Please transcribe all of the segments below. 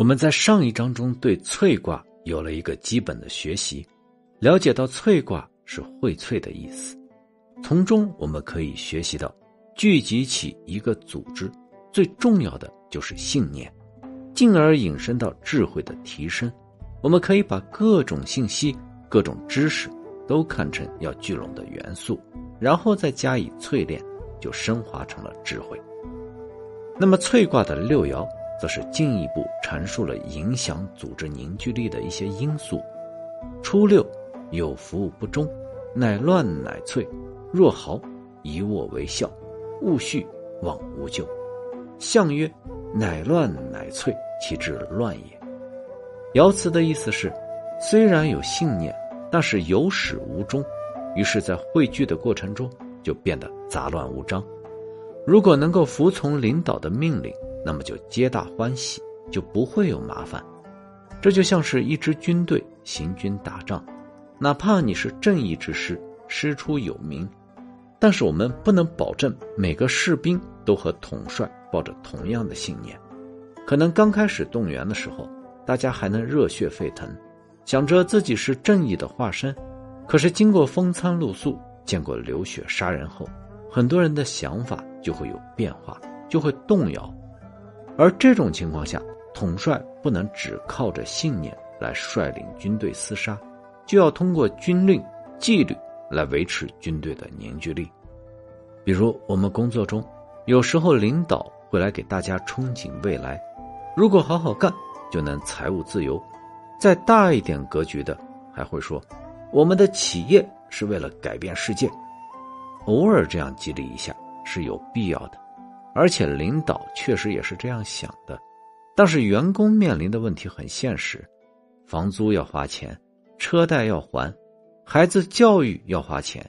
我们在上一章中对翠卦有了一个基本的学习，了解到翠卦是荟萃的意思，从中我们可以学习到，聚集起一个组织，最重要的就是信念，进而引申到智慧的提升。我们可以把各种信息、各种知识都看成要聚拢的元素，然后再加以淬炼，就升华成了智慧。那么翠卦的六爻。则是进一步阐述了影响组织凝聚力的一些因素。初六，有服务不忠，乃乱乃脆。若豪，以我为孝，勿恤，往无咎。象曰：乃乱乃脆，其志乱也。爻辞的意思是，虽然有信念，但是有始无终，于是，在汇聚的过程中就变得杂乱无章。如果能够服从领导的命令。那么就皆大欢喜，就不会有麻烦。这就像是一支军队行军打仗，哪怕你是正义之师，师出有名，但是我们不能保证每个士兵都和统帅抱着同样的信念。可能刚开始动员的时候，大家还能热血沸腾，想着自己是正义的化身。可是经过风餐露宿，见过流血杀人后，很多人的想法就会有变化，就会动摇。而这种情况下，统帅不能只靠着信念来率领军队厮杀，就要通过军令、纪律来维持军队的凝聚力。比如，我们工作中，有时候领导会来给大家憧憬未来，如果好好干，就能财务自由。再大一点格局的，还会说，我们的企业是为了改变世界。偶尔这样激励一下是有必要的。而且领导确实也是这样想的，但是员工面临的问题很现实，房租要花钱，车贷要还，孩子教育要花钱。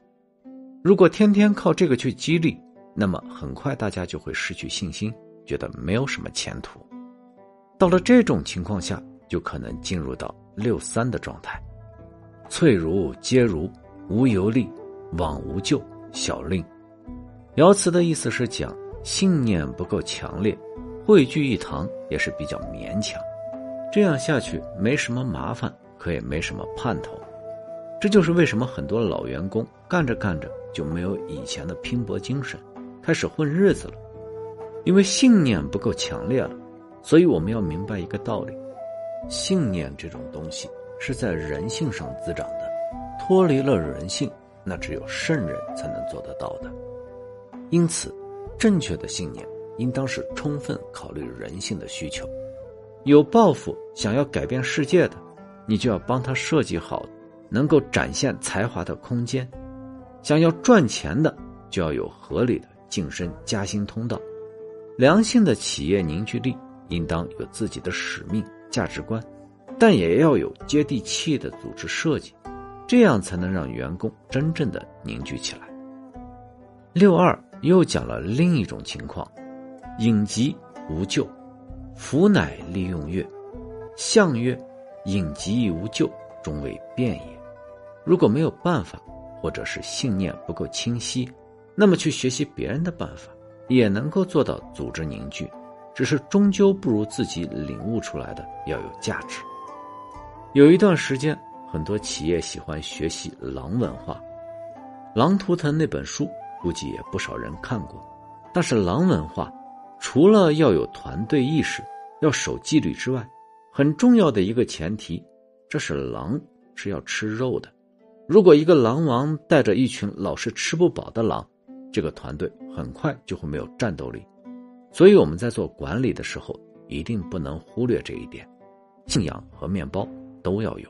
如果天天靠这个去激励，那么很快大家就会失去信心，觉得没有什么前途。到了这种情况下，就可能进入到六三的状态：脆如皆如，无尤利，往无咎，小令。爻辞的意思是讲。信念不够强烈，汇聚一堂也是比较勉强。这样下去没什么麻烦，可也没什么盼头。这就是为什么很多老员工干着干着就没有以前的拼搏精神，开始混日子了。因为信念不够强烈了，所以我们要明白一个道理：信念这种东西是在人性上滋长的，脱离了人性，那只有圣人才能做得到的。因此。正确的信念应当是充分考虑人性的需求。有抱负想要改变世界的，你就要帮他设计好能够展现才华的空间；想要赚钱的，就要有合理的晋升加薪通道。良性的企业凝聚力应当有自己的使命价值观，但也要有接地气的组织设计，这样才能让员工真正的凝聚起来。六二。又讲了另一种情况：隐疾无救，福乃利用月。象曰：隐疾无救，终为变也。如果没有办法，或者是信念不够清晰，那么去学习别人的办法，也能够做到组织凝聚，只是终究不如自己领悟出来的要有价值。有一段时间，很多企业喜欢学习狼文化，《狼图腾》那本书。估计也不少人看过，但是狼文化除了要有团队意识、要守纪律之外，很重要的一个前提，这是狼是要吃肉的。如果一个狼王带着一群老是吃不饱的狼，这个团队很快就会没有战斗力。所以我们在做管理的时候，一定不能忽略这一点，信仰和面包都要有。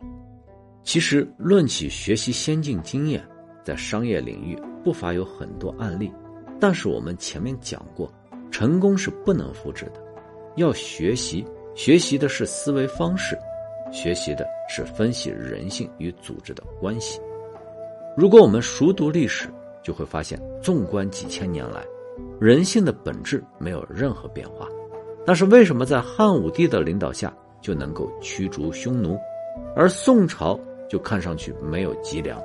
其实论起学习先进经验。在商业领域不乏有很多案例，但是我们前面讲过，成功是不能复制的，要学习，学习的是思维方式，学习的是分析人性与组织的关系。如果我们熟读历史，就会发现，纵观几千年来，人性的本质没有任何变化，但是为什么在汉武帝的领导下就能够驱逐匈奴，而宋朝就看上去没有脊梁？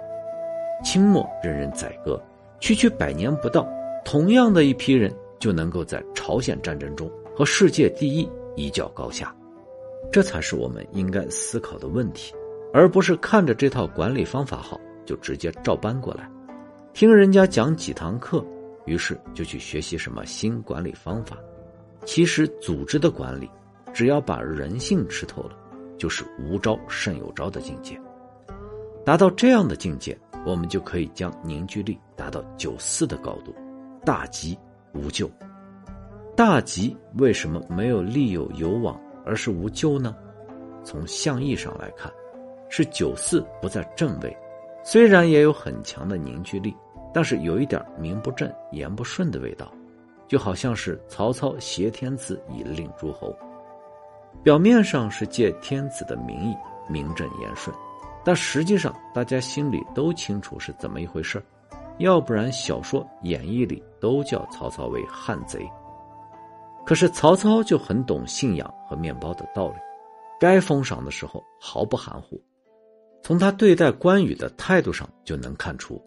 清末任人宰割，区区百年不到，同样的一批人就能够在朝鲜战争中和世界第一一较高下。这才是我们应该思考的问题，而不是看着这套管理方法好就直接照搬过来，听人家讲几堂课，于是就去学习什么新管理方法。其实，组织的管理，只要把人性吃透了，就是无招胜有招的境界。达到这样的境界，我们就可以将凝聚力达到九四的高度，大吉无咎。大吉为什么没有利有有往，而是无咎呢？从象意上来看，是九四不在正位，虽然也有很强的凝聚力，但是有一点名不正言不顺的味道。就好像是曹操挟天子以令诸侯，表面上是借天子的名义名正言顺，但实际上大家心里都清楚是怎么一回事要不然小说演义里都叫曹操为汉贼。可是曹操就很懂信仰和面包的道理，该封赏的时候毫不含糊，从他对待关羽的态度上就能看出，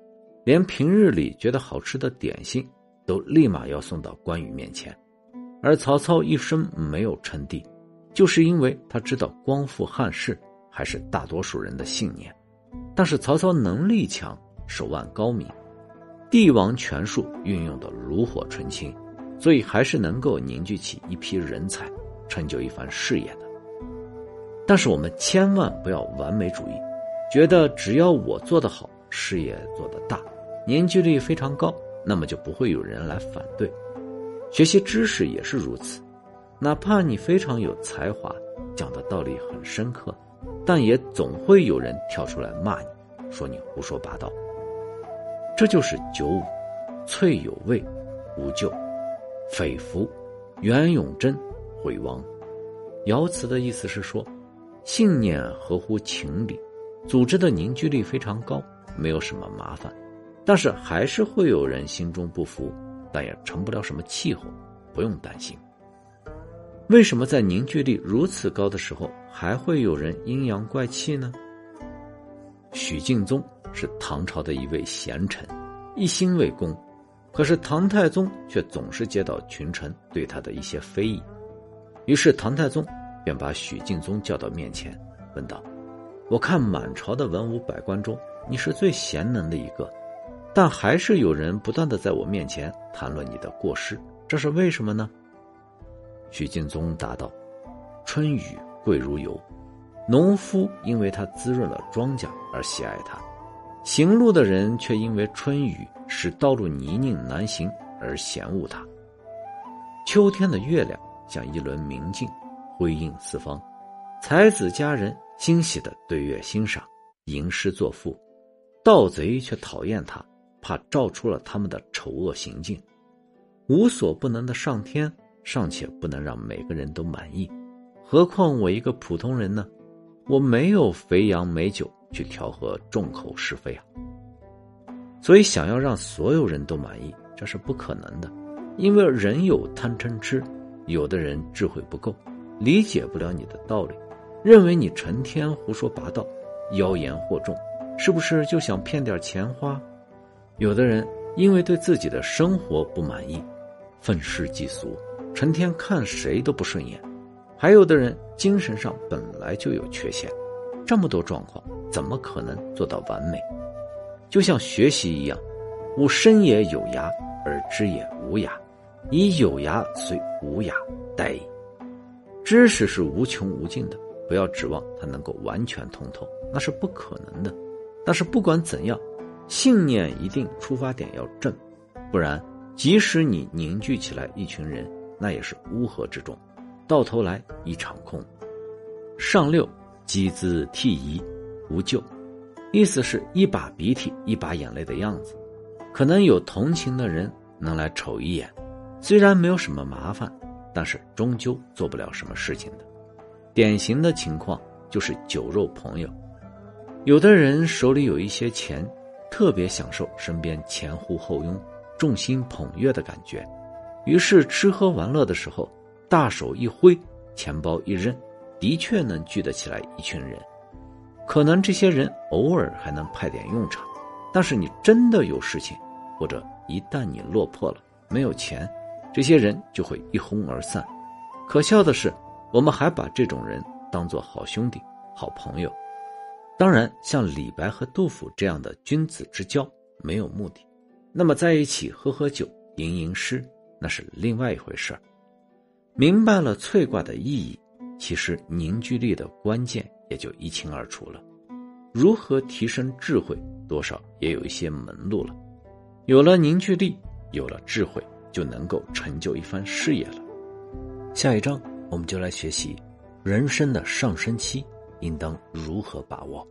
连平日里觉得好吃的点心。都立马要送到关羽面前，而曹操一生没有称帝，就是因为他知道光复汉室还是大多数人的信念。但是曹操能力强，手腕高明，帝王权术运用的炉火纯青，所以还是能够凝聚起一批人才，成就一番事业的。但是我们千万不要完美主义，觉得只要我做得好，事业做得大，凝聚力非常高。那么就不会有人来反对，学习知识也是如此，哪怕你非常有才华，讲的道理很深刻，但也总会有人跳出来骂你，说你胡说八道。这就是九五，翠有味，无咎，匪服，袁永贞，毁亡。爻辞的意思是说，信念合乎情理，组织的凝聚力非常高，没有什么麻烦。但是还是会有人心中不服，但也成不了什么气候，不用担心。为什么在凝聚力如此高的时候，还会有人阴阳怪气呢？许敬宗是唐朝的一位贤臣，一心为公，可是唐太宗却总是接到群臣对他的一些非议，于是唐太宗便把许敬宗叫到面前，问道：“我看满朝的文武百官中，你是最贤能的一个。”但还是有人不断的在我面前谈论你的过失，这是为什么呢？许敬宗答道：“春雨贵如油，农夫因为它滋润了庄稼而喜爱它，行路的人却因为春雨使道路泥泞难行而嫌恶它。秋天的月亮像一轮明镜，辉映四方，才子佳人欣喜的对月欣赏，吟诗作赋，盗贼却讨厌它。”怕照出了他们的丑恶行径，无所不能的上天尚且不能让每个人都满意，何况我一个普通人呢？我没有肥羊美酒去调和众口是非啊！所以想要让所有人都满意，这是不可能的，因为人有贪嗔痴，有的人智慧不够，理解不了你的道理，认为你成天胡说八道，妖言惑众，是不是就想骗点钱花？有的人因为对自己的生活不满意，愤世嫉俗，成天看谁都不顺眼；还有的人精神上本来就有缺陷，这么多状况，怎么可能做到完美？就像学习一样，吾生也有涯，而知也无涯，以有涯随无涯，殆矣。知识是无穷无尽的，不要指望它能够完全通透，那是不可能的。但是不管怎样。信念一定出发点要正，不然即使你凝聚起来一群人，那也是乌合之众，到头来一场空。上六，积资涕遗，无咎，意思是一把鼻涕一把眼泪的样子，可能有同情的人能来瞅一眼，虽然没有什么麻烦，但是终究做不了什么事情的。典型的情况就是酒肉朋友，有的人手里有一些钱。特别享受身边前呼后拥、众星捧月的感觉，于是吃喝玩乐的时候，大手一挥，钱包一扔，的确能聚得起来一群人。可能这些人偶尔还能派点用场，但是你真的有事情，或者一旦你落魄了没有钱，这些人就会一哄而散。可笑的是，我们还把这种人当做好兄弟、好朋友。当然，像李白和杜甫这样的君子之交没有目的，那么在一起喝喝酒、吟吟诗，那是另外一回事。明白了翠卦的意义，其实凝聚力的关键也就一清二楚了。如何提升智慧，多少也有一些门路了。有了凝聚力，有了智慧，就能够成就一番事业了。下一章我们就来学习人生的上升期应当如何把握。